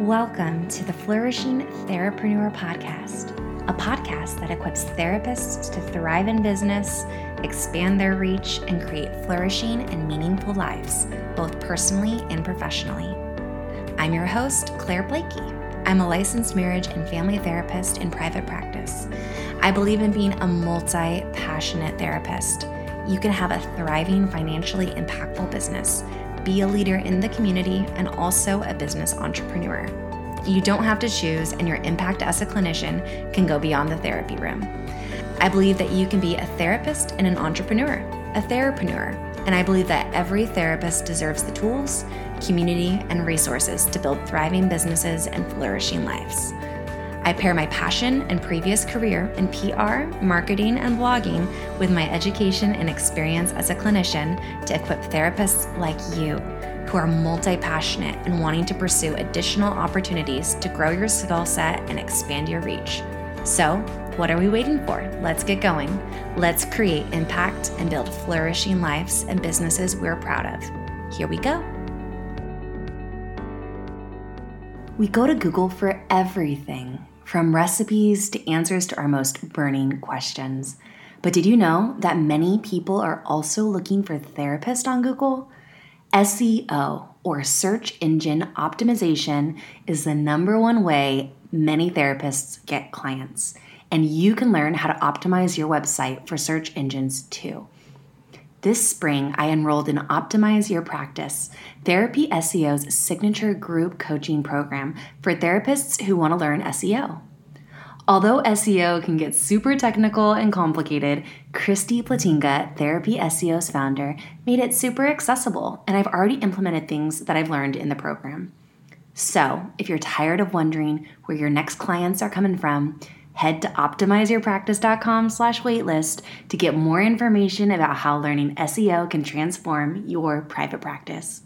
Welcome to the Flourishing Therapreneur Podcast, a podcast that equips therapists to thrive in business, expand their reach, and create flourishing and meaningful lives, both personally and professionally. I'm your host, Claire Blakey. I'm a licensed marriage and family therapist in private practice. I believe in being a multi passionate therapist. You can have a thriving, financially impactful business be a leader in the community, and also a business entrepreneur. You don't have to choose, and your impact as a clinician can go beyond the therapy room. I believe that you can be a therapist and an entrepreneur, a therapreneur, and I believe that every therapist deserves the tools, community, and resources to build thriving businesses and flourishing lives. I pair my passion and previous career in PR, marketing, and blogging with my education and experience as a clinician to equip therapists like you who are multi passionate and wanting to pursue additional opportunities to grow your skill set and expand your reach. So, what are we waiting for? Let's get going. Let's create impact and build flourishing lives and businesses we're proud of. Here we go. We go to Google for everything from recipes to answers to our most burning questions. But did you know that many people are also looking for therapists on Google? SEO, or search engine optimization, is the number one way many therapists get clients. And you can learn how to optimize your website for search engines too. This spring, I enrolled in Optimize Your Practice, Therapy SEO's signature group coaching program for therapists who want to learn SEO. Although SEO can get super technical and complicated, Kristie Plantinga, Therapy SEO's founder, made it super accessible, and I've already implemented things that I've learned in the program. So, if you're tired of wondering where your next clients are coming from, head to optimizeyourpractice.com slash waitlist to get more information about how learning SEO can transform your private practice.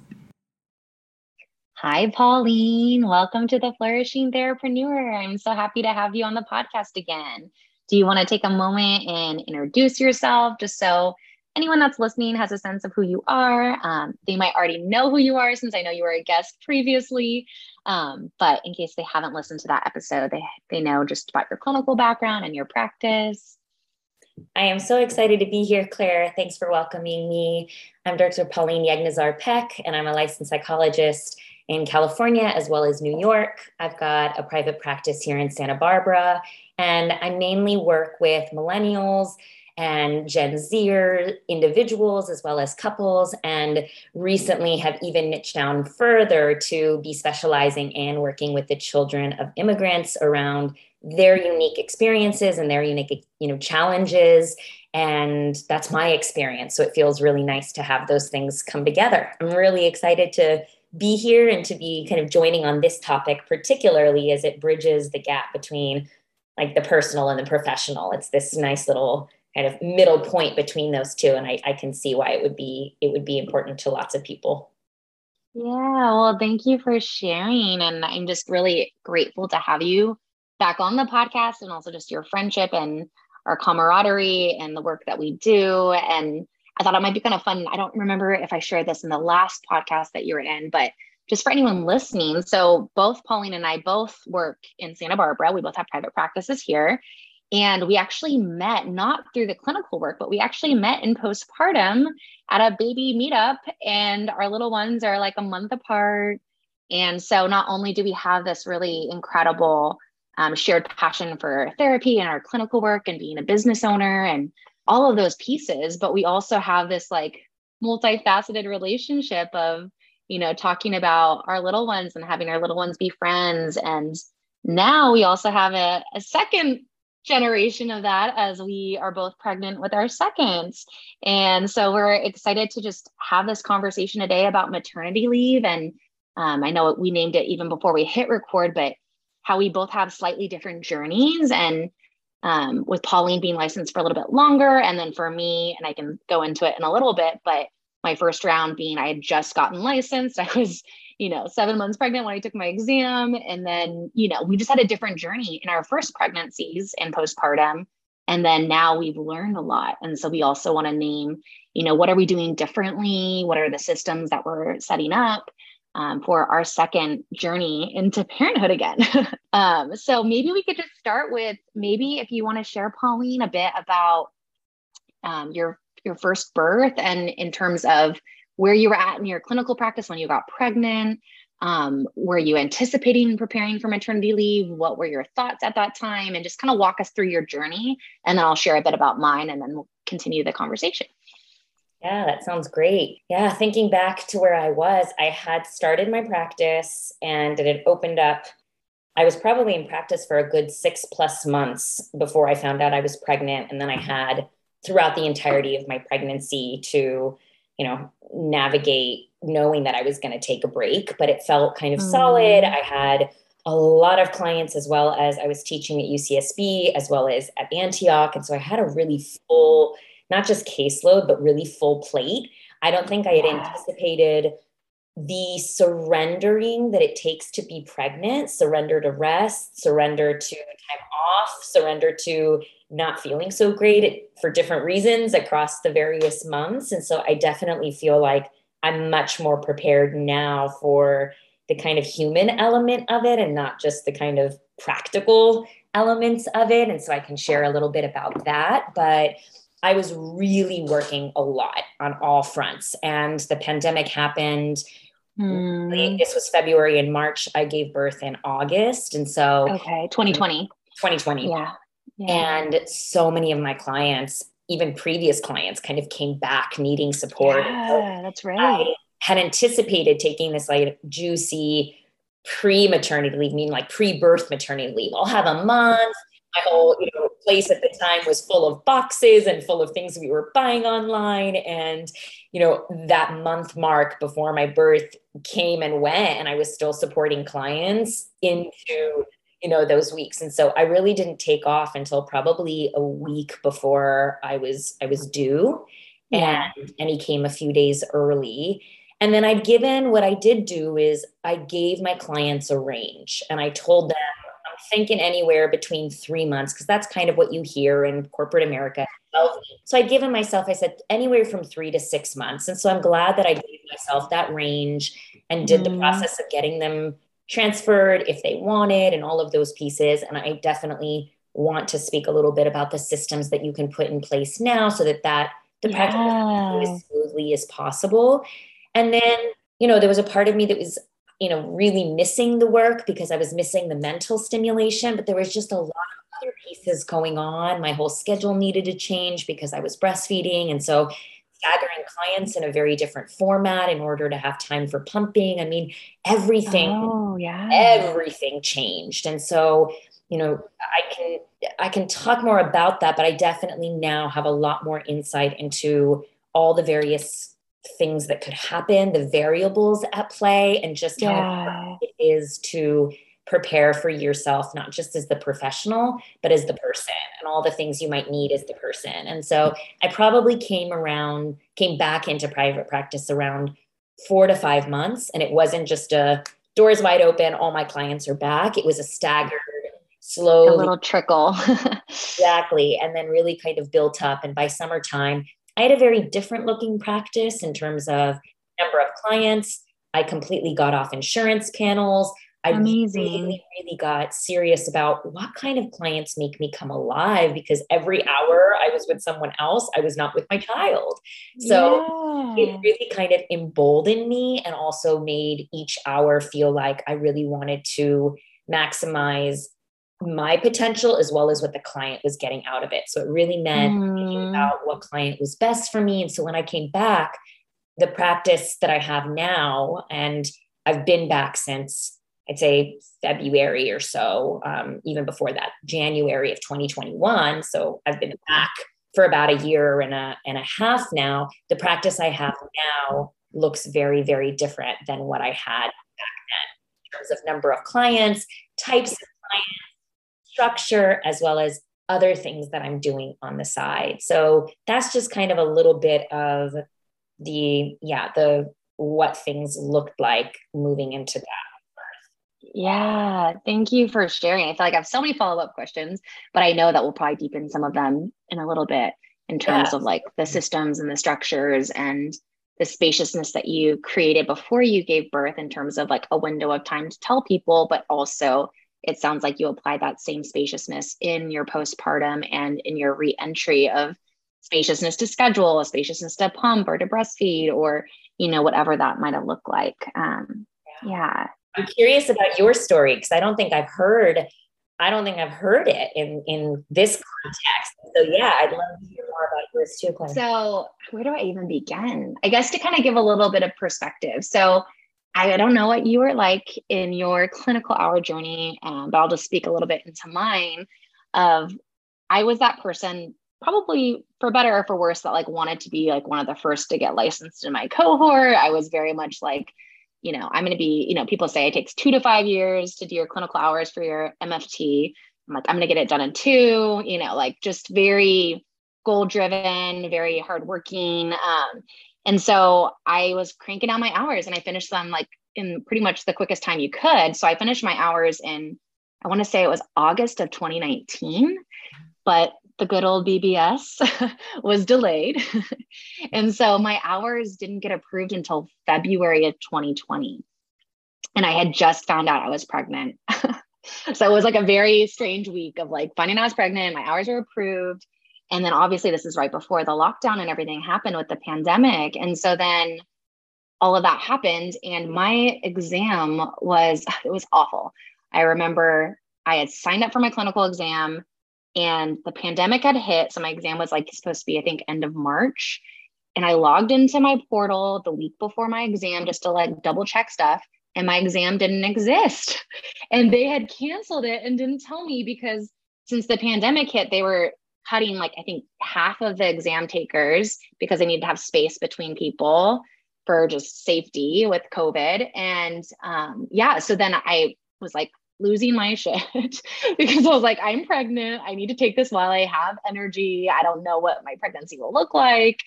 Hi, Pauline. Welcome to the Flourishing Therapreneur. I'm so happy to have you on the podcast again. Do you want to take a moment and introduce yourself just so anyone that's listening has a sense of who you are? Um, they might already know who you are since I know you were a guest previously. Um, but in case they haven't listened to that episode, they, they know just about your clinical background and your practice. I am so excited to be here, Claire. Thanks for welcoming me. I'm Dr. Pauline Yeghnazar Peck, and I'm a licensed psychologist in California as well as New York. I've got a private practice here in Santa Barbara, and I mainly work with millennials and Gen Zer individuals as well as couples, and recently have even niched down further to be specializing and working with the children of immigrants around their unique experiences and their unique you know challenges and that's my experience. So it feels really nice to have those things come together. I'm really excited to be here and to be kind of joining on this topic particularly as it bridges the gap between like the personal and the professional. It's this nice little kind of middle point between those two and I, I can see why it would be it would be important to lots of people. Yeah well thank you for sharing and i'm just really grateful to have you back on the podcast and also just your friendship and our camaraderie and the work that we do and i thought it might be kind of fun i don't remember if i shared this in the last podcast that you were in but just for anyone listening so both pauline and i both work in santa barbara we both have private practices here and we actually met not through the clinical work, but we actually met in postpartum at a baby meetup. And our little ones are like a month apart. And so not only do we have this really incredible um, shared passion for therapy and our clinical work and being a business owner and all of those pieces, but we also have this like multifaceted relationship of, you know, talking about our little ones and having our little ones be friends. And now we also have a, a second generation of that as we are both pregnant with our seconds. And so we're excited to just have this conversation today about maternity leave. And um, I know we named it even before we hit record, but how we both have slightly different journeys. And um, with Pauline being licensed for a little bit longer, and then for me, and I can go into it in a little bit, but my first round being I had just gotten licensed. I was you know, seven months pregnant when I took my exam. And then, you know, we just had a different journey in our first pregnancies and postpartum. And then now we've learned a lot. And so we also want to name, you know, what are we doing differently? What are the systems that we're setting up? um, for our second journey into parenthood again. um, so maybe we could just start with maybe if you want to share, Pauline, a bit about um, your your first birth and in terms of where you were at in your clinical practice when you got pregnant. Um, were you anticipating and preparing for maternity leave? What were your thoughts at that time? And just kind of walk us through your journey. And then I'll share a bit about mine and then we'll continue the conversation. Yeah, that sounds great. Yeah, thinking back to where I was, I had started my practice and it had opened up. I was probably in practice for a good six plus months before I found out I was pregnant. And then I had throughout the entirety of my pregnancy to, you know, navigate knowing that I was going to take a break, but it felt kind of mm. solid. I had a lot of clients as well as I was teaching at UCSB as well as at Antioch. And so I had a really full not just caseload, but really full plate. I don't think I had anticipated the surrendering that it takes to be pregnant, surrender to rest, surrender to time off, surrender to not feeling so great for different reasons across the various months. And so I definitely feel like I'm much more prepared now for the kind of human element of it and not just the kind of practical elements of it. And so I can share a little bit about that. But I was really working a lot on all fronts. And the pandemic happened. Mm. This was February and March. I gave birth in August. And so, okay, 2020. 2020. Yeah. Yeah. And so many of my clients, even previous clients, kind of came back needing support. Yeah, that's right. I had anticipated taking this like juicy pre maternity leave, meaning like pre birth maternity leave. I'll have a month my whole you know place at the time was full of boxes and full of things we were buying online and you know that month mark before my birth came and went and i was still supporting clients into you know those weeks and so i really didn't take off until probably a week before i was i was due yeah. and and he came a few days early and then i'd given what i did do is i gave my clients a range and i told them I'm thinking anywhere between three months because that's kind of what you hear in corporate America. So I'd given myself, I said anywhere from three to six months. And so I'm glad that I gave myself that range and did mm. the process of getting them transferred if they wanted and all of those pieces. And I definitely want to speak a little bit about the systems that you can put in place now so that that the yeah. practice as smoothly as possible. And then, you know, there was a part of me that was you know, really missing the work because I was missing the mental stimulation, but there was just a lot of other pieces going on. My whole schedule needed to change because I was breastfeeding. And so staggering clients in a very different format in order to have time for pumping. I mean, everything, oh, yeah. everything changed. And so, you know, I can I can talk more about that, but I definitely now have a lot more insight into all the various things that could happen, the variables at play, and just yeah. how it is to prepare for yourself, not just as the professional, but as the person and all the things you might need as the person. And so I probably came around, came back into private practice around four to five months. And it wasn't just a doors wide open, all my clients are back. It was a staggered, slow, a little trickle. exactly. And then really kind of built up. And by summertime, I had a very different looking practice in terms of number of clients. I completely got off insurance panels. I Amazing. really, really got serious about what kind of clients make me come alive because every hour I was with someone else, I was not with my child. So yeah. it really kind of emboldened me and also made each hour feel like I really wanted to maximize my potential as well as what the client was getting out of it. So it really meant mm. thinking about what client was best for me. And so when I came back, the practice that I have now, and I've been back since I'd say February or so, um, even before that, January of 2021. So I've been back for about a year and a, and a half now. The practice I have now looks very, very different than what I had back then in terms of number of clients, types of clients structure as well as other things that I'm doing on the side. So that's just kind of a little bit of the, yeah, the what things looked like moving into that. Yeah, thank you for sharing. I feel like I have so many follow up questions, but I know that we'll probably deepen some of them in a little bit in terms of like the systems and the structures and the spaciousness that you created before you gave birth in terms of like a window of time to tell people, but also it sounds like you apply that same spaciousness in your postpartum and in your re-entry of spaciousness to schedule, a spaciousness to pump or to breastfeed, or you know whatever that might have looked like. Um, yeah. I'm curious about your story because I don't think I've heard. I don't think I've heard it in in this context. So yeah, I'd love to hear more about yours too, Claire. So where do I even begin? I guess to kind of give a little bit of perspective. So I don't know what you were like in your clinical hour journey, um, but I'll just speak a little bit into mine. Of I was that person, probably for better or for worse, that like wanted to be like one of the first to get licensed in my cohort. I was very much like, you know, I'm going to be, you know, people say it takes two to five years to do your clinical hours for your MFT. I'm like, I'm going to get it done in two. You know, like just very goal driven, very hardworking. Um, and so I was cranking out my hours and I finished them like in pretty much the quickest time you could. So I finished my hours in, I want to say it was August of 2019, but the good old BBS was delayed. and so my hours didn't get approved until February of 2020. And I had just found out I was pregnant. so it was like a very strange week of like finding out I was pregnant, my hours were approved and then obviously this is right before the lockdown and everything happened with the pandemic and so then all of that happened and my exam was it was awful i remember i had signed up for my clinical exam and the pandemic had hit so my exam was like supposed to be i think end of march and i logged into my portal the week before my exam just to like double check stuff and my exam didn't exist and they had canceled it and didn't tell me because since the pandemic hit they were cutting like I think half of the exam takers because they needed to have space between people for just safety with COVID. And um, yeah, so then I was like losing my shit because I was like, I'm pregnant. I need to take this while I have energy. I don't know what my pregnancy will look like.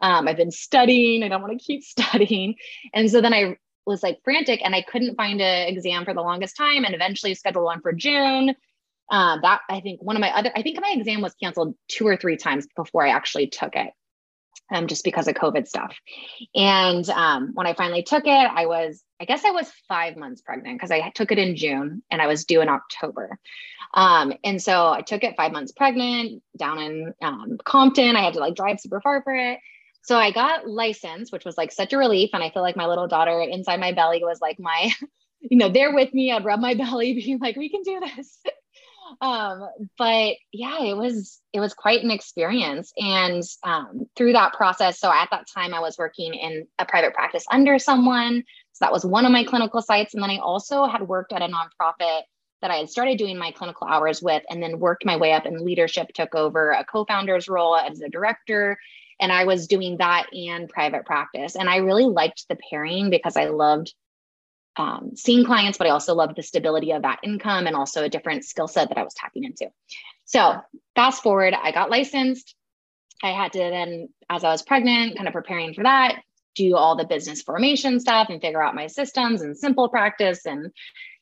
Um, I've been studying. I don't want to keep studying. And so then I was like frantic and I couldn't find an exam for the longest time and eventually scheduled one for June um, that I think one of my other, I think my exam was canceled two or three times before I actually took it, um, just because of COVID stuff. And um, when I finally took it, I was, I guess I was five months pregnant because I took it in June and I was due in October. Um, and so I took it five months pregnant down in um, Compton. I had to like drive super far for it. So I got licensed, which was like such a relief. And I feel like my little daughter inside my belly was like my, you know, there with me. I'd rub my belly, being like, we can do this um, but yeah, it was it was quite an experience. And um, through that process, so at that time I was working in a private practice under someone. So that was one of my clinical sites. And then I also had worked at a nonprofit that I had started doing my clinical hours with, and then worked my way up and leadership took over a co-founder's role as a director. And I was doing that and private practice. And I really liked the pairing because I loved um, seeing clients, but I also loved the stability of that income and also a different skill set that I was tapping into. So, fast forward, I got licensed. I had to then, as I was pregnant, kind of preparing for that, do all the business formation stuff and figure out my systems and simple practice and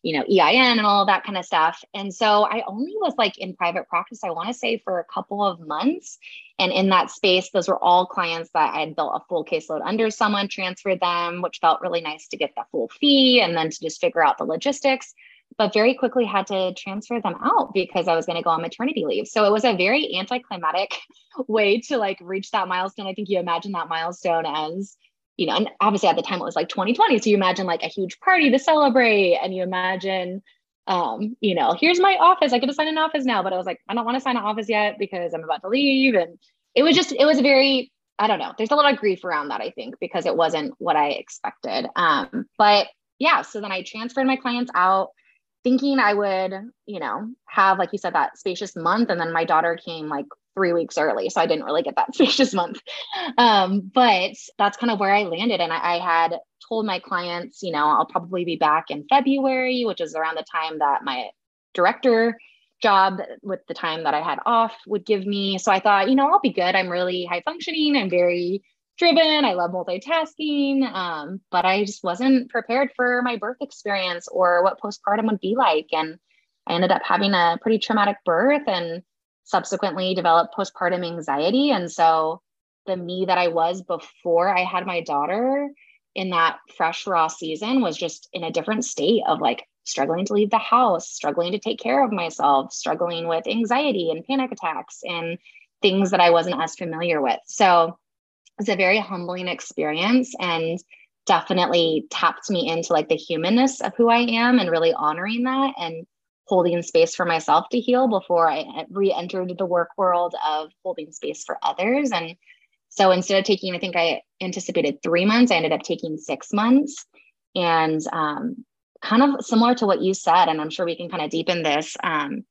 you know EIN and all that kind of stuff. And so I only was like in private practice, I want to say for a couple of months. And in that space, those were all clients that I had built a full caseload under someone, transferred them, which felt really nice to get the full fee and then to just figure out the logistics. But very quickly had to transfer them out because I was going to go on maternity leave. So it was a very anticlimactic way to like reach that milestone. I think you imagine that milestone as you know, and obviously at the time it was like 2020. So you imagine like a huge party to celebrate, and you imagine, um, you know, here's my office. I get to sign an office now, but I was like, I don't want to sign an office yet because I'm about to leave. And it was just, it was very, I don't know. There's a lot of grief around that, I think, because it wasn't what I expected. Um, but yeah, so then I transferred my clients out thinking I would, you know, have, like you said, that spacious month. And then my daughter came like three weeks early. So I didn't really get that spacious month. Um, but that's kind of where I landed. And I, I, had told my clients, you know, I'll probably be back in February, which is around the time that my director job with the time that I had off would give me. So I thought, you know, I'll be good. I'm really high functioning. I'm very driven. I love multitasking. Um, but I just wasn't prepared for my birth experience or what postpartum would be like. And I ended up having a pretty traumatic birth and subsequently developed postpartum anxiety. And so the me that I was before I had my daughter in that fresh raw season was just in a different state of like struggling to leave the house, struggling to take care of myself, struggling with anxiety and panic attacks and things that I wasn't as familiar with. So it's a very humbling experience and definitely tapped me into like the humanness of who I am and really honoring that and holding space for myself to heal before I re-entered the work world of holding space for others. And so instead of taking, I think I anticipated three months, I ended up taking six months. And um, kind of similar to what you said, and I'm sure we can kind of deepen this. Um,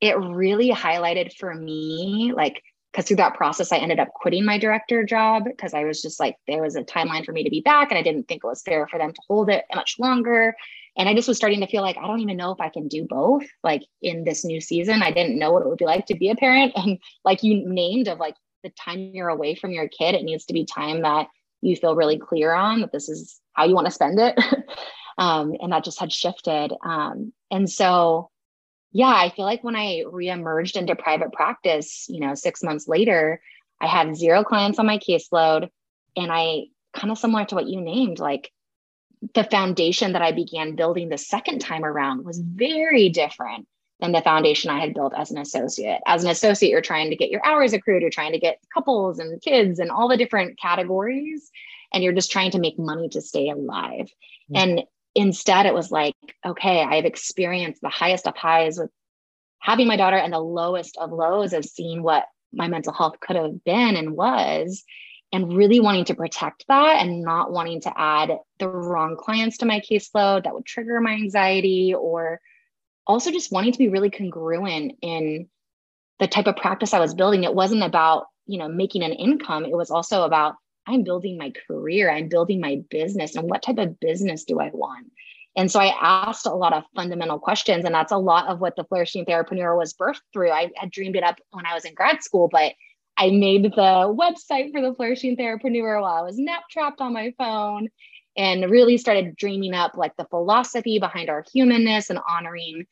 it really highlighted for me, like, because through that process, I ended up quitting my director job because I was just like, there was a timeline for me to be back, and I didn't think it was fair for them to hold it much longer. And I just was starting to feel like I don't even know if I can do both. Like in this new season, I didn't know what it would be like to be a parent. And like you named, of like the time you're away from your kid, it needs to be time that you feel really clear on that this is how you want to spend it. um, and that just had shifted. Um, and so, yeah, I feel like when I reemerged into private practice, you know, six months later, I had zero clients on my caseload. And I kind of similar to what you named, like the foundation that I began building the second time around was very different than the foundation I had built as an associate. As an associate, you're trying to get your hours accrued, you're trying to get couples and kids and all the different categories, and you're just trying to make money to stay alive. Mm-hmm. And instead, it was like, okay, I have experienced the highest of highs with having my daughter and the lowest of lows of seeing what my mental health could have been and was and really wanting to protect that and not wanting to add the wrong clients to my caseload that would trigger my anxiety or also just wanting to be really congruent in the type of practice I was building. It wasn't about, you know, making an income. It was also about I'm building my career, I'm building my business, and what type of business do I want? And so I asked a lot of fundamental questions, and that's a lot of what the flourishing therapreneur was birthed through. I had dreamed it up when I was in grad school, but I made the website for the Flourishing Therapreneur while I was nap trapped on my phone and really started dreaming up like the philosophy behind our humanness and honoring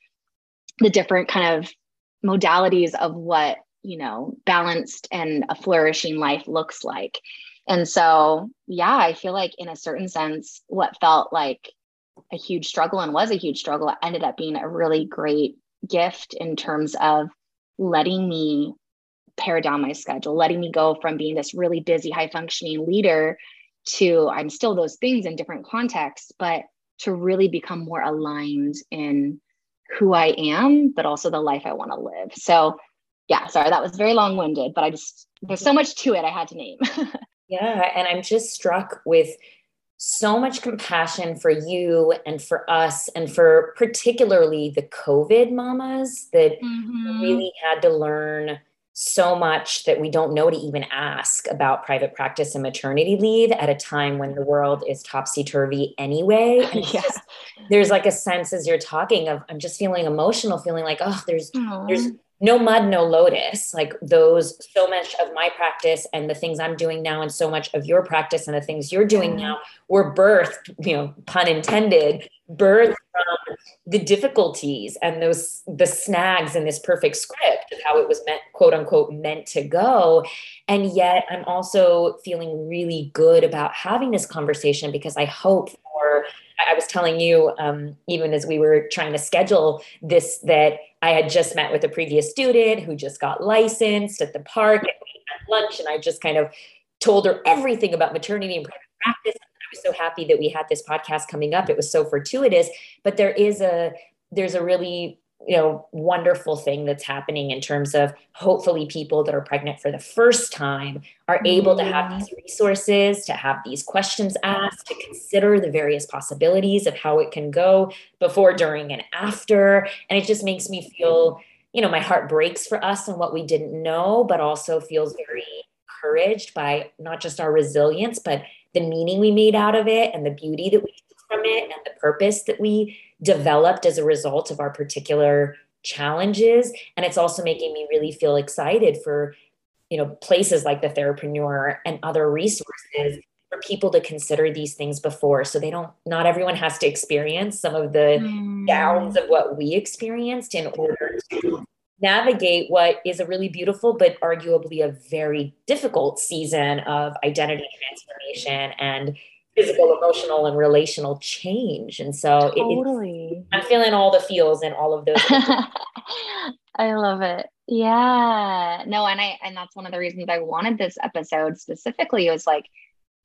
the different kind of modalities of what, you know, balanced and a flourishing life looks like. And so, yeah, I feel like in a certain sense, what felt like a huge struggle and was a huge struggle ended up being a really great gift in terms of letting me pare down my schedule, letting me go from being this really busy, high functioning leader to I'm still those things in different contexts, but to really become more aligned in who I am, but also the life I want to live. So, yeah, sorry, that was very long winded, but I just, there's so much to it I had to name. yeah. And I'm just struck with so much compassion for you and for us, and for particularly the COVID mamas that mm-hmm. really had to learn so much that we don't know to even ask about private practice and maternity leave at a time when the world is topsy turvy anyway. Yeah. just, there's like a sense as you're talking of I'm just feeling emotional, feeling like oh there's Aww. there's no mud, no lotus. Like those, so much of my practice and the things I'm doing now, and so much of your practice and the things you're doing mm-hmm. now were birthed, you know, pun intended, birthed from the difficulties and those the snags in this perfect script of how it was meant, quote unquote, meant to go. And yet I'm also feeling really good about having this conversation because I hope for I was telling you, um, even as we were trying to schedule this, that I had just met with a previous student who just got licensed at the park and we had lunch, and I just kind of told her everything about maternity and private practice. I was so happy that we had this podcast coming up. It was so fortuitous, but there is a there's a really you know wonderful thing that's happening in terms of hopefully people that are pregnant for the first time are able to have these mm-hmm. resources to have these questions asked to consider the various possibilities of how it can go before during and after. And it just makes me feel you know my heart breaks for us and what we didn't know but also feels very encouraged by not just our resilience but the meaning we made out of it and the beauty that we from it and the purpose that we developed as a result of our particular challenges and it's also making me really feel excited for you know places like the therapreneur and other resources for people to consider these things before so they don't not everyone has to experience some of the mm. downs of what we experienced in order to navigate what is a really beautiful but arguably a very difficult season of identity transformation and physical, emotional, and relational change. And so totally. It, I'm feeling all the feels and all of those. I love it. Yeah. No, and I and that's one of the reasons I wanted this episode specifically was like,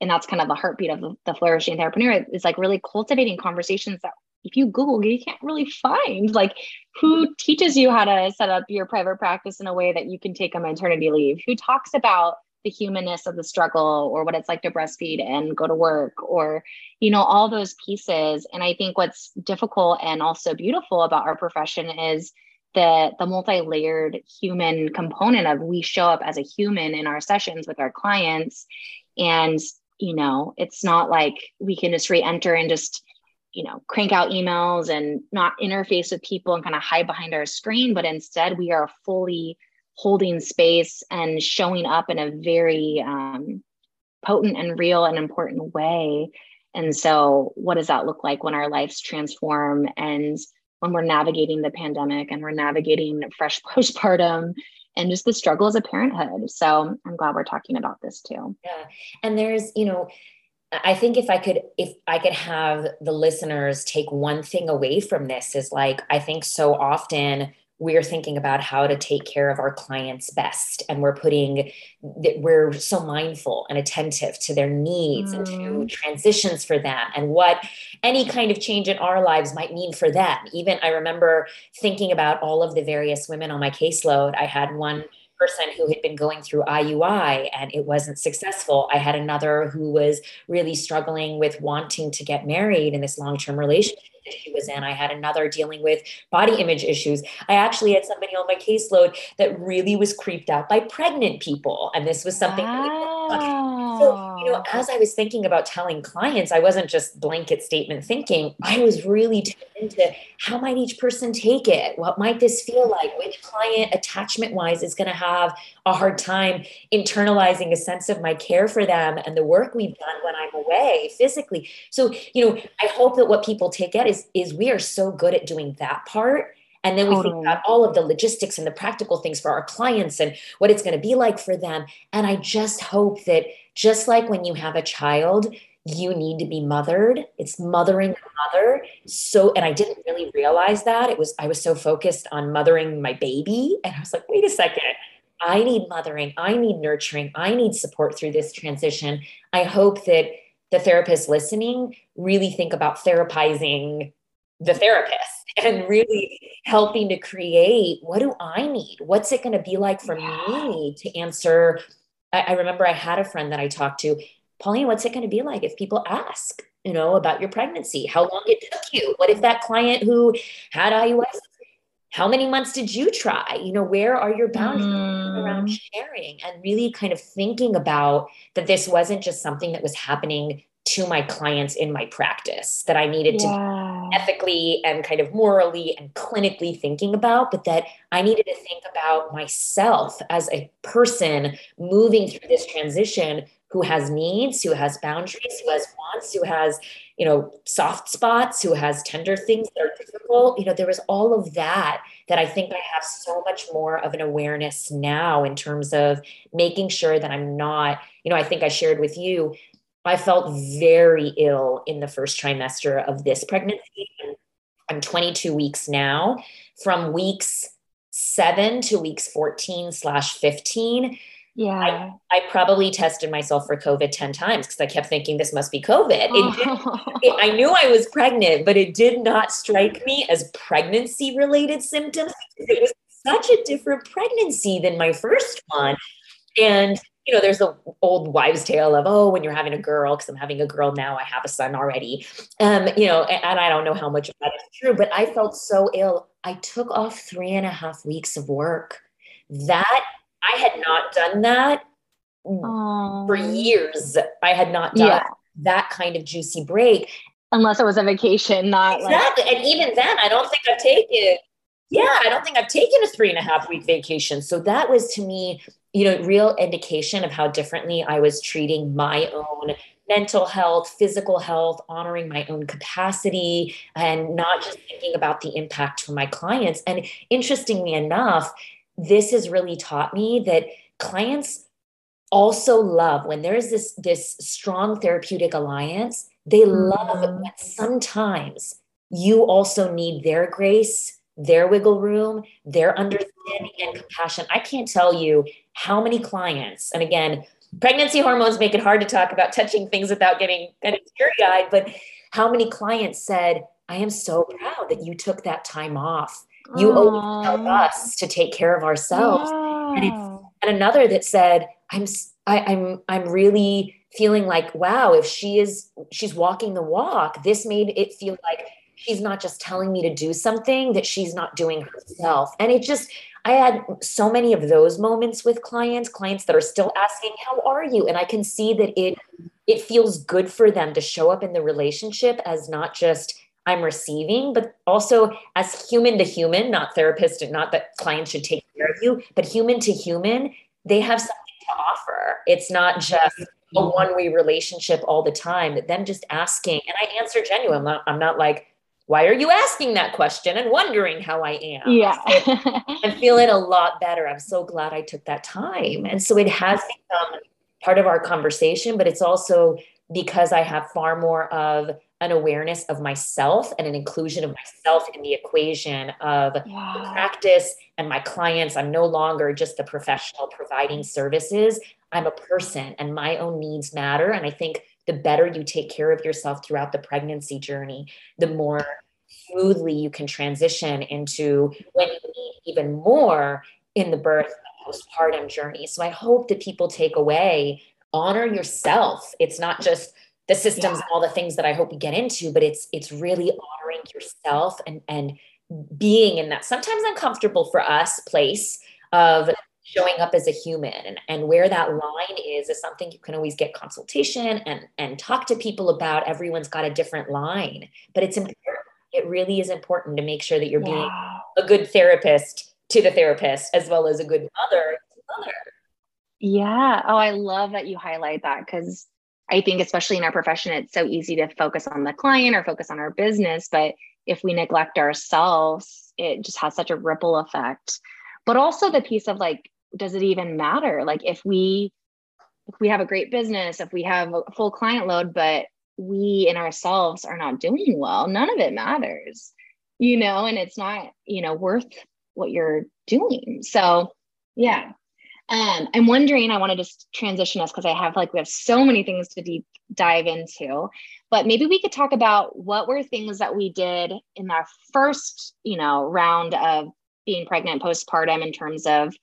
and that's kind of the heartbeat of the, the flourishing therapreneur is like really cultivating conversations that if you Google, you can't really find like who teaches you how to set up your private practice in a way that you can take a maternity leave, who talks about the humanness of the struggle or what it's like to breastfeed and go to work or you know all those pieces. And i think what's difficult and also beautiful about our profession is the the multi-layered human component of we show up as a human in our sessions with our clients. And you know it's not like we can just re-enter and just you know crank out emails and not interface with people and kind of hide behind our screen but instead we are fully holding space and showing up in a very um, potent and real and important way. And so, what does that look like when our lives transform and when we're navigating the pandemic and we're navigating fresh postpartum and just the struggle as a parenthood? So, I'm glad we're talking about this too. Yeah. And there's, you know, I think if I could, if I could have the listeners take one thing away from this, is like, I think so often we're thinking about how to take care of our clients best and we're putting that we're so mindful and attentive to their needs mm. and to mm. transitions for them and what any kind of change in our lives might mean for them even i remember thinking about all of the various women on my caseload i had one person who had been going through IUI and it wasn't successful. I had another who was really struggling with wanting to get married in this long term relationship that she was in. I had another dealing with body image issues. I actually had somebody on my caseload that really was creeped out by pregnant people. And this was something. Wow. So, you know, as I was thinking about telling clients, I wasn't just blanket statement thinking, I was really into how might each person take it? What might this feel like? Which client, attachment wise, is going to have a hard time internalizing a sense of my care for them and the work we've done when I'm away physically? So, you know, I hope that what people take it is, is we are so good at doing that part and then we totally. think about all of the logistics and the practical things for our clients and what it's going to be like for them. And I just hope that just like when you have a child, you need to be mothered. It's mothering a mother. So, and I didn't really realize that. It was, I was so focused on mothering my baby. And I was like, wait a second. I need mothering. I need nurturing. I need support through this transition. I hope that the therapists listening really think about therapizing the therapist and really helping to create what do I need? What's it going to be like for me to answer? I, I remember I had a friend that I talked to, Pauline, what's it going to be like if people ask, you know, about your pregnancy, how long it took you? What if that client who had IUS, how many months did you try? You know, where are your boundaries mm. around sharing and really kind of thinking about that this wasn't just something that was happening to my clients in my practice that I needed yeah. to ethically and kind of morally and clinically thinking about, but that I needed to think about myself as a person moving through this transition who has needs, who has boundaries, who has wants, who has, you know, soft spots, who has tender things that are difficult. You know, there was all of that that I think I have so much more of an awareness now in terms of making sure that I'm not, you know, I think I shared with you I felt very ill in the first trimester of this pregnancy. I'm 22 weeks now. From weeks seven to weeks 14 slash 15, yeah. I, I, probably tested myself for COVID 10 times because I kept thinking this must be COVID. It, it, I knew I was pregnant, but it did not strike me as pregnancy related symptoms. It was such a different pregnancy than my first one. And you know, there's the old wives' tale of, oh, when you're having a girl, because I'm having a girl now, I have a son already. Um, you know, and, and I don't know how much of that is true, but I felt so ill. I took off three and a half weeks of work. That I had not done that Aww. for years. I had not done yeah. that kind of juicy break. Unless it was a vacation, not exactly. Like- and even then, I don't think I've taken yeah, I don't think I've taken a three and a half week vacation. So that was to me you know, real indication of how differently I was treating my own mental health, physical health, honoring my own capacity, and not just thinking about the impact for my clients. And interestingly enough, this has really taught me that clients also love when there's this this strong therapeutic alliance they love mm-hmm. when sometimes you also need their grace their wiggle room their understanding and compassion. I can't tell you how many clients and again pregnancy hormones make it hard to talk about touching things without getting kind of teary-eyed but how many clients said i am so proud that you took that time off. You Aww. owe us to take care of ourselves. And, and another that said i'm I, i'm i'm really feeling like wow if she is she's walking the walk this made it feel like she's not just telling me to do something that she's not doing herself. And it just i had so many of those moments with clients clients that are still asking how are you? And i can see that it it feels good for them to show up in the relationship as not just i'm receiving but also as human to human not therapist and not that clients should take care of you but human to human they have something to offer. It's not just a one-way relationship all the time them just asking. And i answer genuine. I'm not, I'm not like why are you asking that question and wondering how I am? Yeah. I'm feeling a lot better. I'm so glad I took that time. And so it has become part of our conversation, but it's also because I have far more of an awareness of myself and an inclusion of myself in the equation of yeah. practice and my clients. I'm no longer just the professional providing services. I'm a person and my own needs matter. And I think the better you take care of yourself throughout the pregnancy journey, the more smoothly you can transition into when you need even more in the birth postpartum journey. So I hope that people take away honor yourself. It's not just the systems yeah. and all the things that I hope we get into, but it's it's really honoring yourself and and being in that sometimes uncomfortable for us place of showing up as a human. And, and where that line is is something you can always get consultation and and talk to people about. Everyone's got a different line but it's important. It really is important to make sure that you're being a good therapist to the therapist as well as a good mother mother. Yeah. Oh i love that you highlight that because i think especially in our profession it's so easy to focus on the client or focus on our business but if we neglect ourselves it just has such a ripple effect. But also the piece of like does it even matter? Like if we if we have a great business, if we have a full client load, but we in ourselves are not doing well, none of it matters, you know, and it's not, you know, worth what you're doing. So yeah. Um, I'm wondering, I want to just transition us because I have like we have so many things to deep dive into, but maybe we could talk about what were things that we did in our first, you know, round of being pregnant postpartum in terms of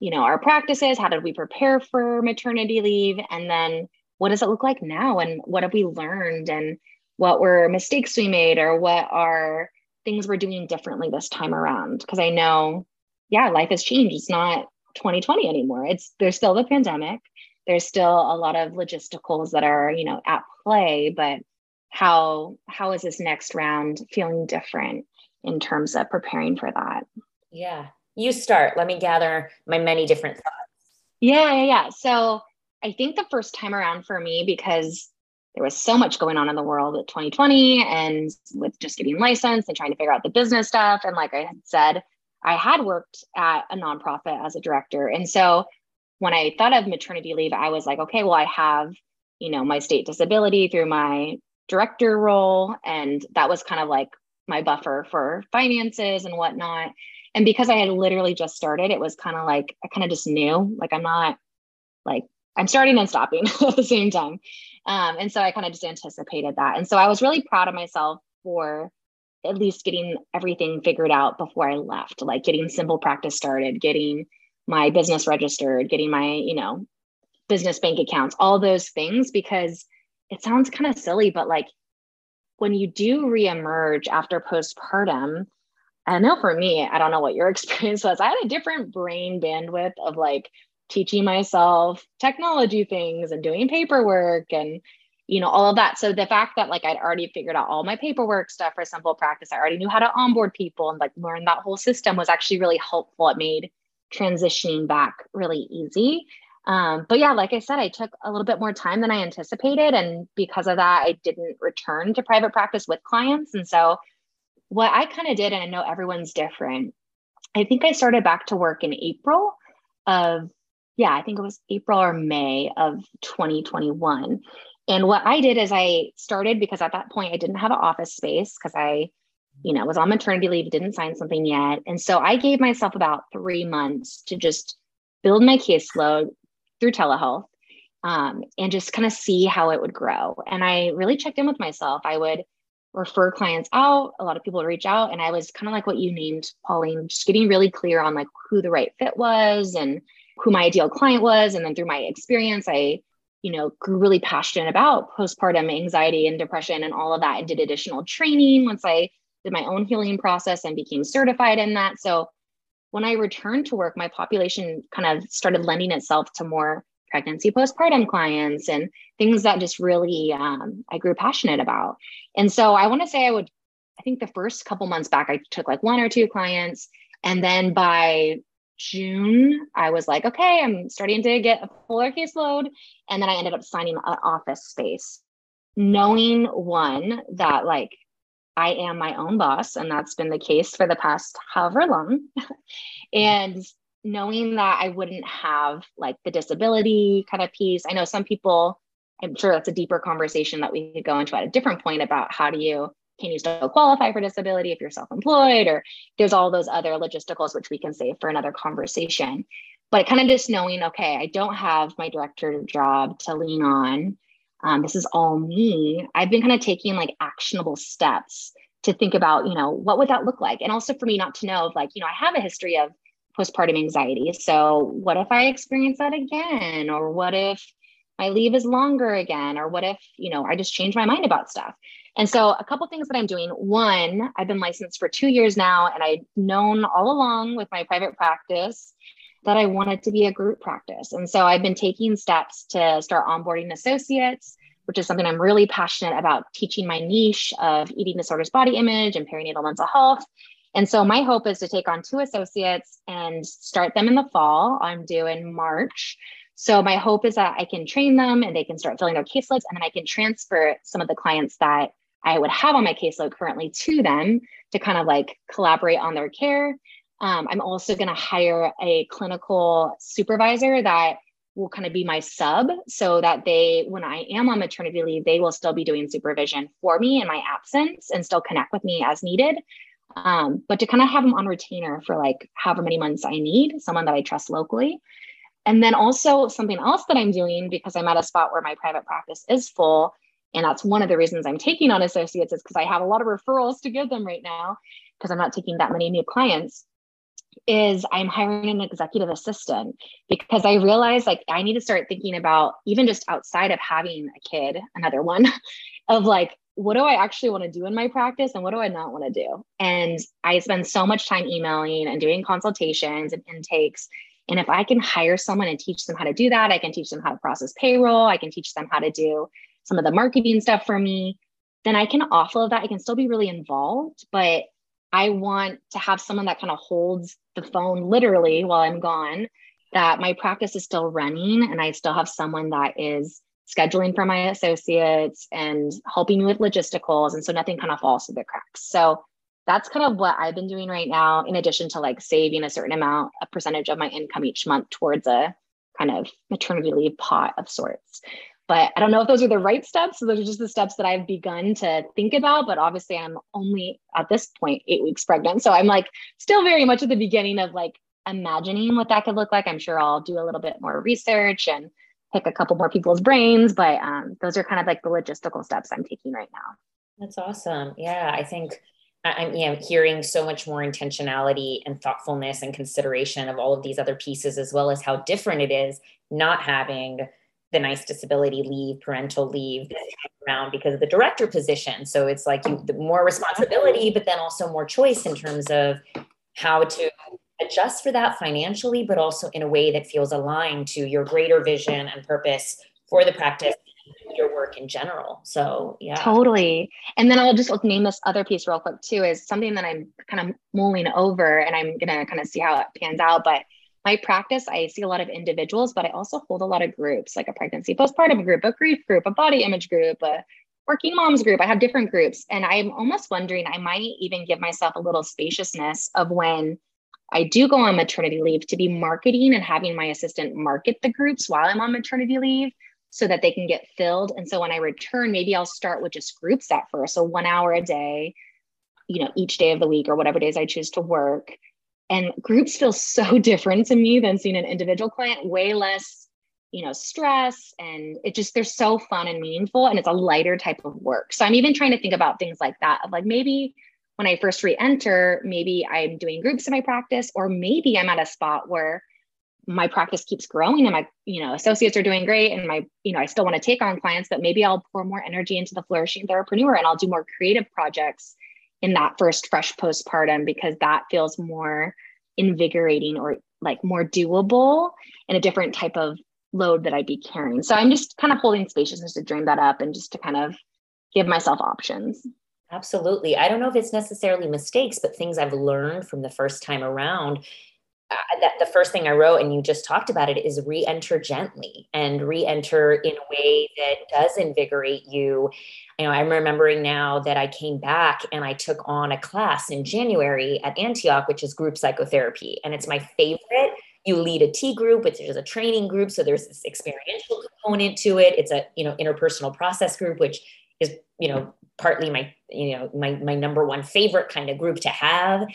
you know our practices how did we prepare for maternity leave and then what does it look like now and what have we learned and what were mistakes we made or what are things we're doing differently this time around? Because i know yeah life has changed. It's not 2020 anymore. It's there's still the pandemic. There's still a lot of logisticals that are you know at play but how how is this next round feeling different in terms of preparing for that? Yeah you start. Let me gather my many different thoughts. Yeah, yeah, yeah. So I think the first time around for me, because there was so much going on in the world at 2020 and with just getting licensed and trying to figure out the business stuff. And like I had said, I had worked at a nonprofit as a director. And so when I thought of maternity leave, I was like, okay, well, I have, you know, my state disability through my director role. And that was kind of like my buffer for finances and whatnot. And because I had literally just started, it was kind of like I kind of just knew, like I'm not like I'm starting and stopping at the same time. Um, and so I kind of just anticipated that. And so I was really proud of myself for at least getting everything figured out before I left, like getting simple practice started, getting my business registered, getting my, you know, business bank accounts, all those things, because it sounds kind of silly, but like when you do reemerge after postpartum, I know for me, I don't know what your experience was. I had a different brain bandwidth of like teaching myself technology things and doing paperwork and you know all of that so the fact that like i'd already figured out all my paperwork stuff for simple practice i already knew how to onboard people and like learn that whole system was actually really helpful it made transitioning back really easy Um, but yeah, like I said, I took a little bit more time than I anticipated. And because of that, I didn't return to private practice with clients. And so, what I kind of did, and I know everyone's different, I think I started back to work in April of, yeah, I think it was April or May of 2021. And what I did is I started because at that point I didn't have an office space because I, you know, was on maternity leave, didn't sign something yet. And so I gave myself about three months to just build my caseload, through telehealth um, and just kind of see how it would grow. And I really checked in with myself. I would refer clients out. A lot of people reach out. And I was kind of like what you named, Pauline, just getting really clear on like who the right fit was and who my ideal client was. And then through my experience, I, you know, grew really passionate about postpartum anxiety and depression and all of that and did additional training once I did my own healing process and became certified in that. So when I returned to work, my population kind of started lending itself to more pregnancy postpartum clients and things that just really um, I grew passionate about. And so I want to say I would, I think the first couple months back, I took like one or two clients. And then by June, I was like, okay, I'm starting to get a fuller caseload. And then I ended up signing an office space, knowing one that like I am my own boss, and that's been the case for the past however long. and knowing that I wouldn't have like the disability kind of piece. I know some people, I'm sure that's a deeper conversation that we could go into at a different point about how do you can you still qualify for disability if you're self-employed or there's all those other logisticals which we can save for another conversation but kind of just knowing okay i don't have my director job to lean on um, this is all me i've been kind of taking like actionable steps to think about you know what would that look like and also for me not to know of like you know i have a history of postpartum anxiety. So what if i experience that again? Or what if my leave is longer again? Or what if you know i just change my mind about stuff? And so a couple things that i'm doing. One i've been licensed for two years now and i've known all along with my private practice that I wanted to be a group practice. And so I've been taking steps to start onboarding associates, which is something I'm really passionate about teaching my niche of eating disorders, body image, and perinatal mental health. And so my hope is to take on two associates and start them in the fall. I'm due in March. So my hope is that I can train them and they can start filling their caseloads, and then I can transfer some of the clients that I would have on my caseload currently to them to kind of like collaborate on their care um, I'm also going to hire a clinical supervisor that will kind of be my sub so that they, when I am on maternity leave, they will still be doing supervision for me in my absence and still connect with me as needed. Um, but to kind of have them on retainer for like however many months I need, someone that I trust locally. And then also something else that I'm doing because I'm at a spot where my private practice is full. And that's one of the reasons I'm taking on associates is because I have a lot of referrals to give them right now because I'm not taking that many new clients is I'm hiring an executive assistant because I realize like I need to start thinking about even just outside of having a kid, another one, of like, what do I actually want to do in my practice and what do I not want to do? And I spend so much time emailing and doing consultations and intakes. And if I can hire someone and teach them how to do that, I can teach them how to process payroll, I can teach them how to do some of the marketing stuff for me, then I can offload that. I can still be really involved, but I want to have someone that kind of holds the phone literally while I'm gone, that my practice is still running and I still have someone that is scheduling for my associates and helping me with logisticals. And so nothing kind of falls through the cracks. So that's kind of what I've been doing right now, in addition to like saving a certain amount, a percentage of my income each month towards a kind of maternity leave pot of sorts. But I don't know if those are the right steps. So those are just the steps that I've begun to think about. But obviously, I'm only at this point eight weeks pregnant. So I'm like still very much at the beginning of like imagining what that could look like. I'm sure I'll do a little bit more research and pick a couple more people's brains. But um, those are kind of like the logistical steps I'm taking right now. That's awesome. Yeah, I think I'm you know, hearing so much more intentionality and thoughtfulness and consideration of all of these other pieces, as well as how different it is not having the nice disability leave, parental leave around because of the director position. So it's like you more responsibility, but then also more choice in terms of how to adjust for that financially, but also in a way that feels aligned to your greater vision and purpose for the practice your work in general. So yeah. Totally. And then I'll just name this other piece real quick too, is something that I'm kind of mulling over and I'm gonna kind of see how it pans out. But my practice, I see a lot of individuals, but I also hold a lot of groups, like a pregnancy postpartum group, a grief group, a body image group, a working moms group. I have different groups. And I'm almost wondering, I might even give myself a little spaciousness of when I do go on maternity leave to be marketing and having my assistant market the groups while I'm on maternity leave so that they can get filled. And so when I return, maybe I'll start with just groups at first. So one hour a day, you know, each day of the week or whatever days I choose to work. And groups feel so different to me than seeing an individual client, way less, you know, stress. And it just, they're so fun and meaningful. And it's a lighter type of work. So I'm even trying to think about things like that of like maybe when I first re enter, maybe I'm doing groups in my practice, or maybe I'm at a spot where my practice keeps growing and my you know associates are doing great and my you know i still want to take on clients but maybe i'll pour more energy into the flourishing therapreneur and i'll do more creative projects in that first fresh postpartum because that feels more invigorating or like more doable and a different type of load that i'd be carrying. So i'm just kind of holding spaciousness to dream that up and just to kind of give myself options Absolutely. I don't know if it's necessarily mistakes, but things I've learned from the first time around uh, that the first thing I wrote, and you just talked about it, is re enter gently and re enter in a way that does invigorate you. You know, I'm remembering now that I came back and I took on a class in January at Antioch, which is group psychotherapy. And it's my favorite. You lead a T group, which is a training group. So there's this experiential component to it. It's a, you know, interpersonal process group, which is, you know, partly my, you know, my my number one favorite kind of group to have.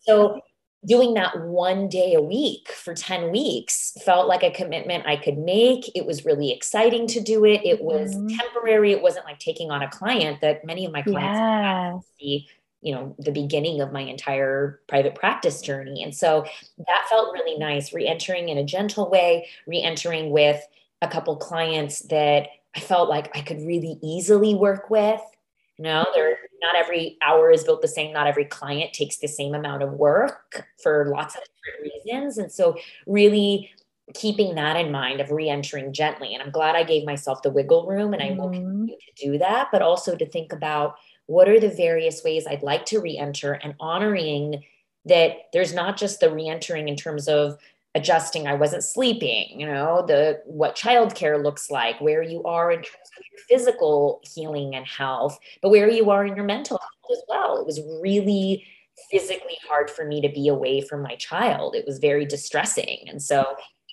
So doing that one day a week for 10 weeks felt like a commitment I could make. It was really exciting to do it. It was mm-hmm. temporary. It wasn't like taking on a client that many of my clients yeah. you know, the beginning of my entire private practice journey. And so that felt really nice, re-entering in a gentle way, re-entering with a couple clients that I felt like I could really easily work with you know, there not every hour is built the same. Not every client takes the same amount of work for lots of different reasons. And so really keeping that in mind of re-entering gently. And I'm glad I gave myself the wiggle room and I will mm-hmm. continue to do that, but also to think about what are the various ways I'd like to re-enter and honoring that there's not just the re-entering in terms of adjusting. I wasn't sleeping you know the what childcare looks like where you are in terms of your physical healing and health but where you are in your mental health as well. It was really physically hard for me to be away from my child. It was very distressing. And so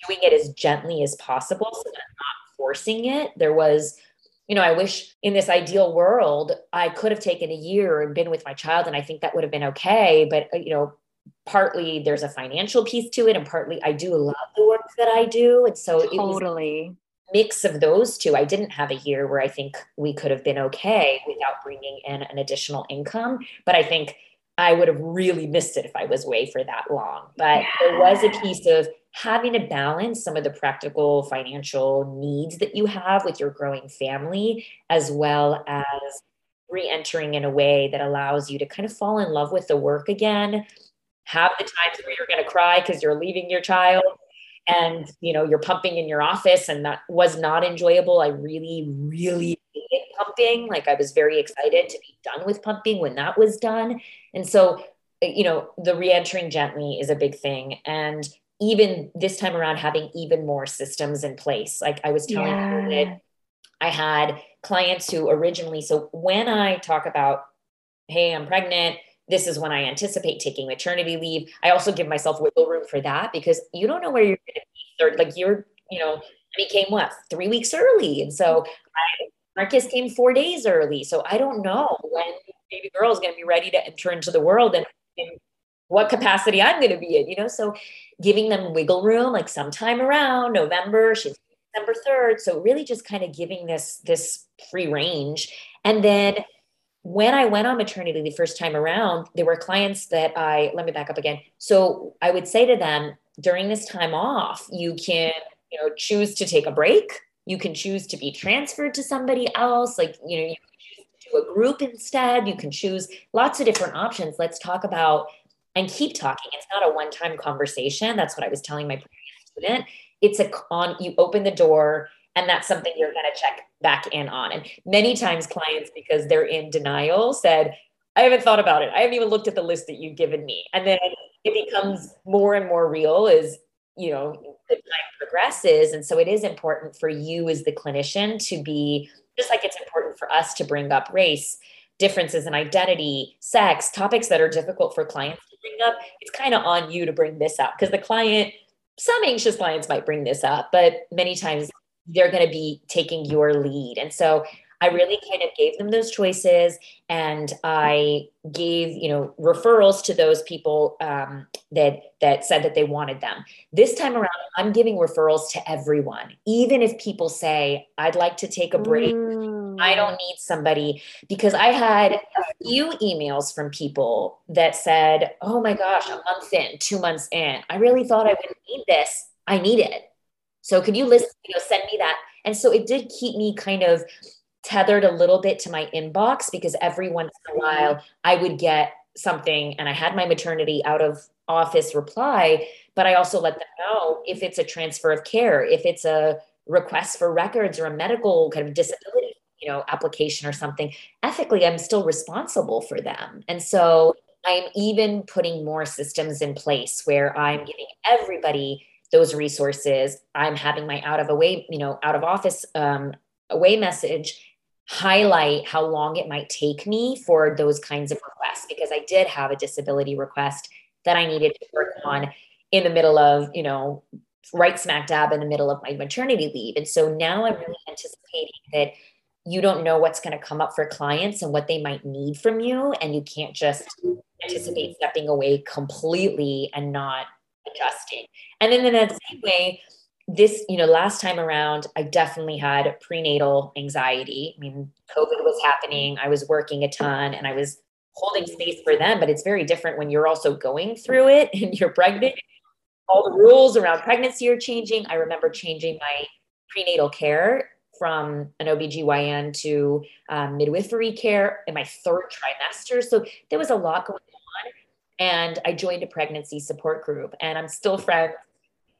doing it as gently as possible so that i'm not forcing it. There was you know, I wish in this ideal world I could have taken a year and been with my child, and I think that would have been okay. But uh, you know, partly there's a financial piece to it and partly I do mm-hmm. love the work that I do. And so it's totally. mix of those two. I didn't have a year where I think we could have been okay without bringing in an additional income but I think I would have really missed it if I was away for that long. But yeah. there was a piece of having to balance some of the practical financial needs that you have with your growing family as well as re-entering in a way that allows you to kind of fall in love with the work again have the times where you're going to cry because you're leaving your child and you know you're pumping in your office and that was not enjoyable. I really really hated pumping. Like i was very excited to be done with pumping when that was done. And so eh, you know the re-entering gently is a big thing. And even this time around having even more systems in place. Like i was telling yeah. you that i had clients who originally so when i talk about hey i'm pregnant this is when I anticipate taking maternity leave. I also give myself wiggle room for that because you don't know where you're going to be. Third, like you're, you know, I came what three weeks early, and so I, Marcus came four days early. So I don't know when baby girl is going to be ready to enter into the world and in what capacity I'm going to be in. You know, so giving them wiggle room, like sometime around November, she's December third. So really, just kind of giving this this free range, and then when I went on maternity the first time around, there were clients that I, let me back up again. So I would say to them during this time off, you can, you know, choose to take a break. You can choose to be transferred to somebody else. Like, you know, you do a group instead. You can choose lots of different options. Let's talk about and keep talking. It's not a one time conversation. That's what I was telling my student. It's a on, you open the door and that's something you're going to check back in on. And many times clients, because they're in denial, said, I haven't thought about it. I haven't even looked at the list that you've given me. And then it becomes more and more real as you know the time progresses and so it is important for you as the clinician to be just like it's important for us to bring up race differences in identity sex topics that are difficult for clients to bring up it's kind of on you to bring this up because the client some anxious clients might bring this up but many times they're going to be taking your lead and so I really kind of gave them those choices and I gave, you know, referrals to those people um, that that said that they wanted them. This time around, I'm giving referrals to everyone. Even if people say, I'd like to take a break, mm. I don't need somebody because I had a few emails from people that said, Oh my gosh, a month in, two months in, I really thought I wouldn't need this. I need it. So could you list, you know, send me that? And so it did keep me kind of tethered a little bit to my inbox because every once in a mm-hmm. while I would get something and I had my maternity out of office reply, but I also let them know if it's a transfer of care, if it's a request for records or a medical kind of disability, you know, application or something. Ethically, I'm still responsible for them. And so I'm even putting more systems in place where I'm giving everybody those resources. I'm having my out of away, you know, out of office um, away message highlight how long it might take me for those kinds of requests because I did have a disability request that I needed to work on in the middle of, you know, right smack dab in the middle of my maternity leave. And so now I'm really anticipating that you don't know what's going to come up for clients and what they might need from you. And you can't just anticipate stepping away completely and not adjusting. And then in that same way, this, you know, last time around, I definitely had prenatal anxiety. I mean, COVID was happening, I was working a ton, and I was holding space for them, but it's very different when you're also going through it and you're pregnant. All the rules around pregnancy are changing. I remember changing my prenatal care from an OBGYN to um, midwifery care in my third trimester. So there was a lot going on. And I joined a pregnancy support group, and I'm still friends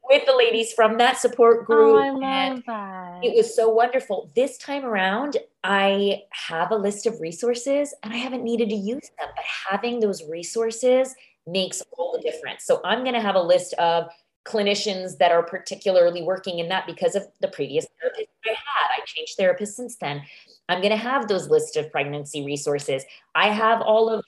with the ladies from that support oh, group. Oh, I love that. It was so wonderful. This time around, I have a list of resources and I haven't needed to use them, but having those resources makes all the difference. So I'm going to have a list of clinicians that are particularly working in that because of the previous therapist I had. I changed therapists since then. I'm going to have those list of pregnancy resources. I have all of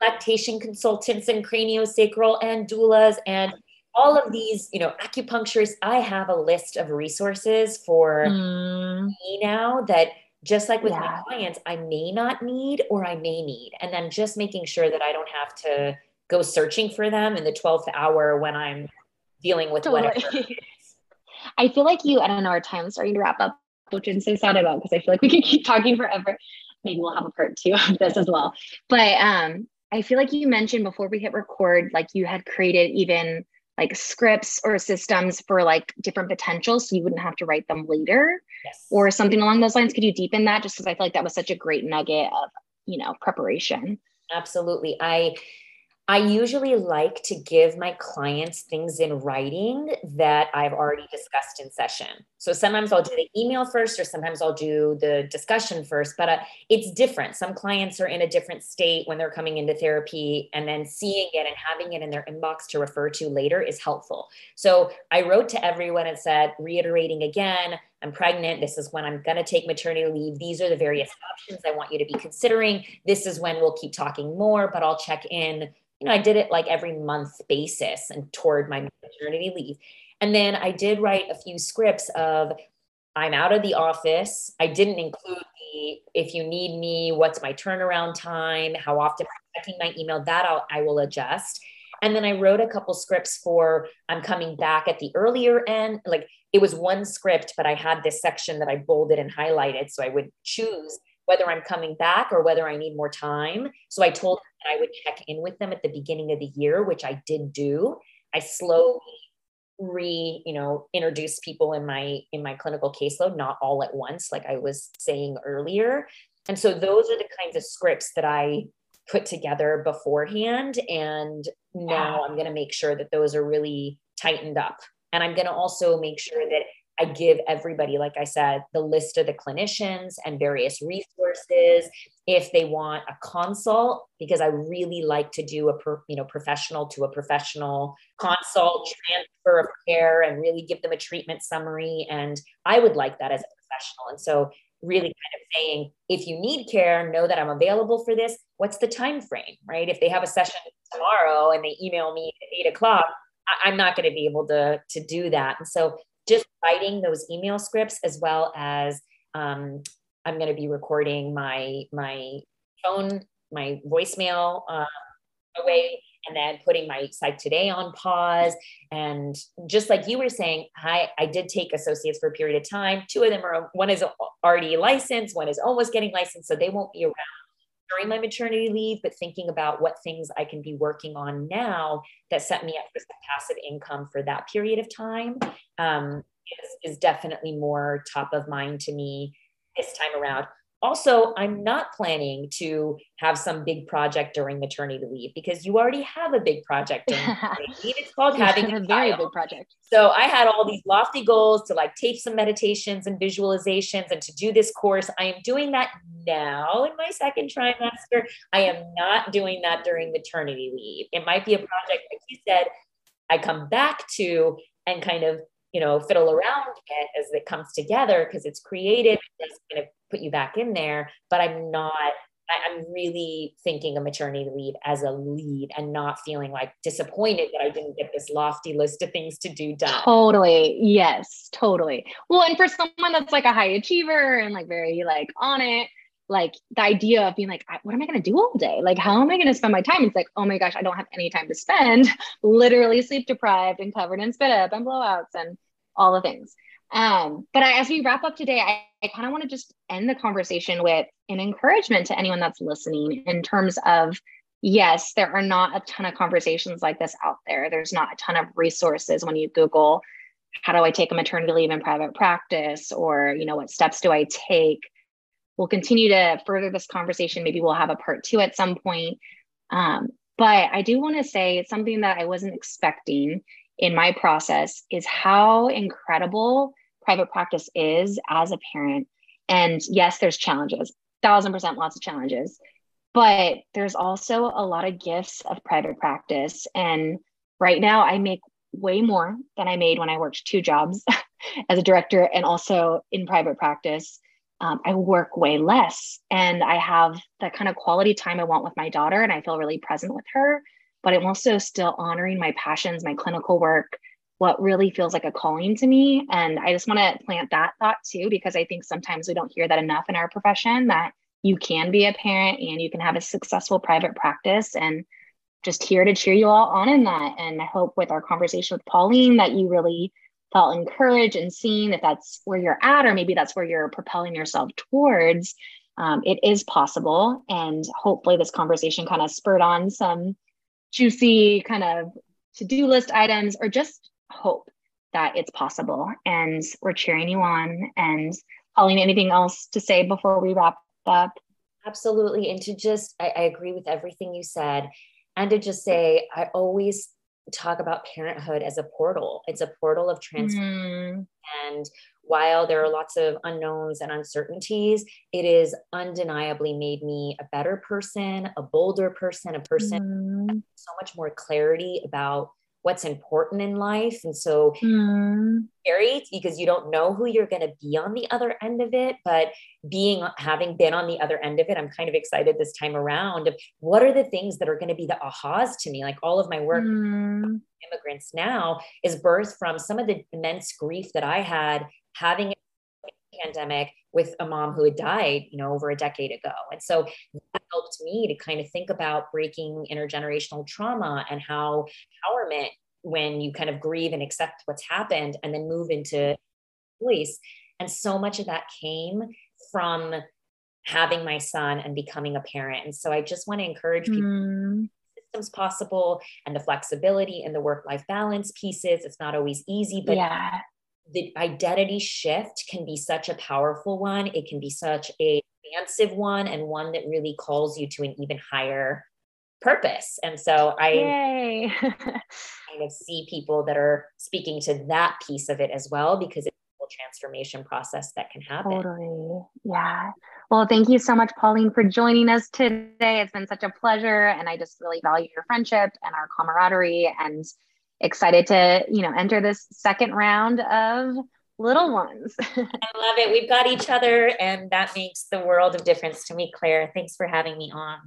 the lactation consultants and craniosacral and doulas and all of these, you know, acupuncturists, I have a list of resources for mm. me now that just like with yeah. my clients, I may not need or I may need. And then just making sure that I don't have to go searching for them in the 12th hour when I'm dealing with totally. whatever. I feel like you, I don't know, our time's starting to wrap up, which I'm so sad about because I feel like we could keep talking forever. Maybe we'll have a part two of this as well. But um, I feel like you mentioned before we hit record, like you had created even like scripts or systems for like different potentials so you wouldn't have to write them later yes. or something along those lines could you deepen that just because i feel like that was such a great nugget of you know preparation absolutely i I usually like to give my clients things in writing that I've already discussed in session. So sometimes I'll do the email first, or sometimes I'll do the discussion first, but uh, it's different. Some clients are in a different state when they're coming into therapy, and then seeing it and having it in their inbox to refer to later is helpful. So I wrote to everyone and said, reiterating again, I'm pregnant. This is when I'm going to take maternity leave. These are the various options I want you to be considering. This is when we'll keep talking more, but I'll check in you know, I did it like every month basis and toward my maternity leave. And then I did write a few scripts of I'm out of the office. I didn't include the if you need me, what's my turnaround time, how often I'm checking my email, that I'll, I will adjust. And then I wrote a couple scripts for I'm coming back at the earlier end. Like it was one script, but I had this section that I bolded and highlighted. So I would choose whether I'm coming back or whether I need more time. So I told them that I would check in with them at the beginning of the year, which I did do. I slowly re you know introduce people in my in my clinical caseload not all at once like i was saying earlier. And so those are the kinds of scripts that i put together beforehand and now i'm going to make sure that those are really tightened up. And i'm going to also make sure that I give everybody, like I said, the list of the clinicians and various resources if they want a consult, because I really like to do a per, you know professional to a professional consult transfer of care and really give them a treatment summary. And I would like that as a professional. And so really kind of saying if you need care know that i'm available for this what's the time frame right if they have a session tomorrow and they email me at eight o'clock i'm not going to be able to to do that and so just writing those email scripts as well as um, i'm going to be recording my my phone my voicemail uh, away and then putting my Psych Today on pause. And just like you were saying, I, I did take associates for a period of time. Two of them are, one is already licensed, one is almost getting licensed, so they won't be around during my maternity leave, but thinking about what things I can be working on now that set me up for some passive income for that period of time um, is, is definitely more top of mind to me this time around also i'm not planning to have some big project during maternity leave because you already have a big project during leave. It's called having a very big project. So i had all these lofty goals to like tape some meditations and visualizations and to do this course. I am doing that now in my second trimester. I am not doing that during maternity leave. It might be a project like you said i come back to and kind of you know fiddle around it as it comes together because it's creative it's going to put you back in there but i'm not I'm really thinking of maternity leave as a lead and not feeling like disappointed that I didn't get this lofty list of things to do done. Totally. Yes, totally. Well, and for someone that's like a high achiever and like very like on it, like the idea of being like, what am I going to do all day? Like, how am I going to spend my time? It's like, oh my gosh, I don't have any time to spend, literally sleep deprived and covered in spit up and blowouts and all the things. Um, but I, as we wrap up today, I, I kind of want to just end the conversation with an encouragement to anyone that's listening in terms of yes, there are not a ton of conversations like this out there. There's not a ton of resources when you Google, how do I take a maternity leave in private practice? Or, you know, what steps do I take? We'll continue to further this conversation. Maybe we'll have a part two at some point. Um, but I do want to say it's something that I wasn't expecting in my process is how incredible private practice is as a parent. And yes, there's challenges, thousand percent lots of challenges, but there's also a lot of gifts of private practice. And right now, I make way more than I made when I worked two jobs as a director and also in private practice. Um, I work way less and I have the kind of quality time I want with my daughter, and I feel really present with her. But I'm also still honoring my passions, my clinical work, what really feels like a calling to me. And I just want to plant that thought too, because I think sometimes we don't hear that enough in our profession that you can be a parent and you can have a successful private practice. And just here to cheer you all on in that. And I hope with our conversation with Pauline that you really felt encouraged and seen if that's where you're at, or maybe that's where you're propelling yourself towards. Um, it is possible. And hopefully, this conversation kind of spurred on some juicy kind of to do list items or just hope that it's possible. And we're cheering you on. And Pauline, anything else to say before we wrap up? Absolutely. And to just, I, I agree with everything you said. And to just say, I always talk about parenthood as a portal. It's a portal of transformation. Mm. And while there are lots of unknowns and uncertainties, it is undeniably made me a better person, a bolder person, a person mm. so much more clarity about what's important in life. And so mm. scary because you don't know who you're going to be on the other end of it. But being, having been on the other end of it, I'm kind of excited this time around of what are the things that are going to be the ahas to me? Like all of my work, mm. immigrants now is birthed from some of the immense grief that I had having pandemic with a mom who had died, you know, over a decade ago. And so that helped me to kind of think about breaking intergenerational trauma and how empowerment when you kind of grieve and accept what's happened and then move into voice. And so much of that came from having my son and becoming a parent. And so I just want to encourage people mm. systems possible and the flexibility and the work-life balance pieces. It's not always easy, but yeah the identity shift can be such a powerful one. It can be such a expansive one and one that really calls you to an even higher purpose. And so I kind of see people that are speaking to that piece of it as well because it's a transformation process that can happen. Totally. Yeah. Well, thank you so much, Pauline, for joining us today. It's been such a pleasure. And I just really value your friendship and our camaraderie and excited to, you know, enter this second round of little ones. I love it. We've got each other, and that makes the world of difference to me, Claire. Thanks for having me on.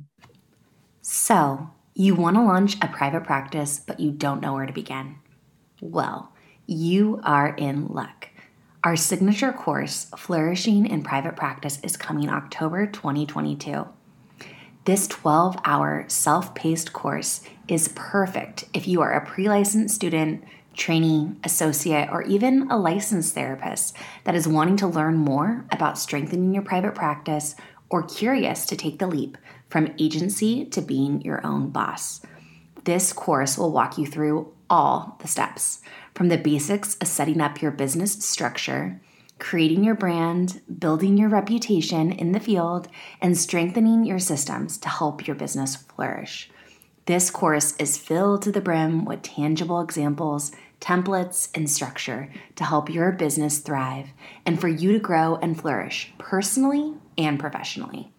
So, you want to launch a private practice, but you don't know where to begin. Well, you are in luck. Our signature course, Flourishing in Private Practice, is coming October 2022. This 12 hour self paced course is perfect if you are a pre licensed student, trainee, associate, or even a licensed therapist that is wanting to learn more about strengthening your private practice or curious to take the leap from agency to being your own boss. This course will walk you through all the steps from the basics of setting up your business structure, creating your brand, building your reputation in the field, and strengthening your systems to help your business flourish. This course is filled to the brim with tangible examples, templates, and structure to help your business thrive and for you to grow and flourish personally and professionally.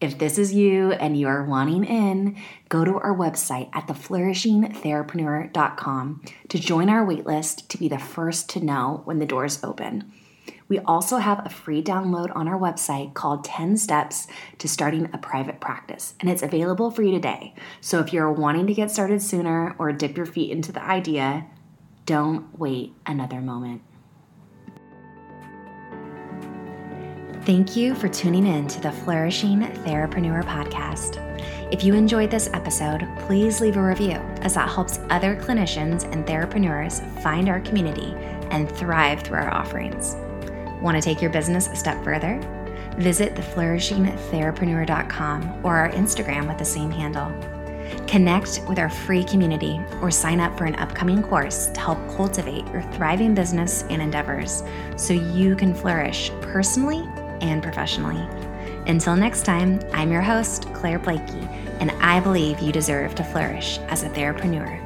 If this is you and you are wanting in, go to our website at theflourishingtherapreneur.com to join our waitlist to be the first to know when the doors open. We also have a free download on our website called 10 Steps to Starting a Private Practice, and it's available for you today. So if you're wanting to get started sooner or dip your feet into the idea, don't wait another moment. Thank you for tuning in to the Flourishing Therapreneur podcast. If you enjoyed this episode, please leave a review as that helps other clinicians and therapreneurs find our community and thrive through our offerings. Want to take your business a step further? Visit theflourishingtherapreneur.com or our Instagram with the same handle. Connect with our free community or sign up for an upcoming course to help cultivate your thriving business and endeavors so you can flourish personally and professionally. Until next time, I'm your host, Claire Blakey, and I believe you deserve to flourish as a therapreneur.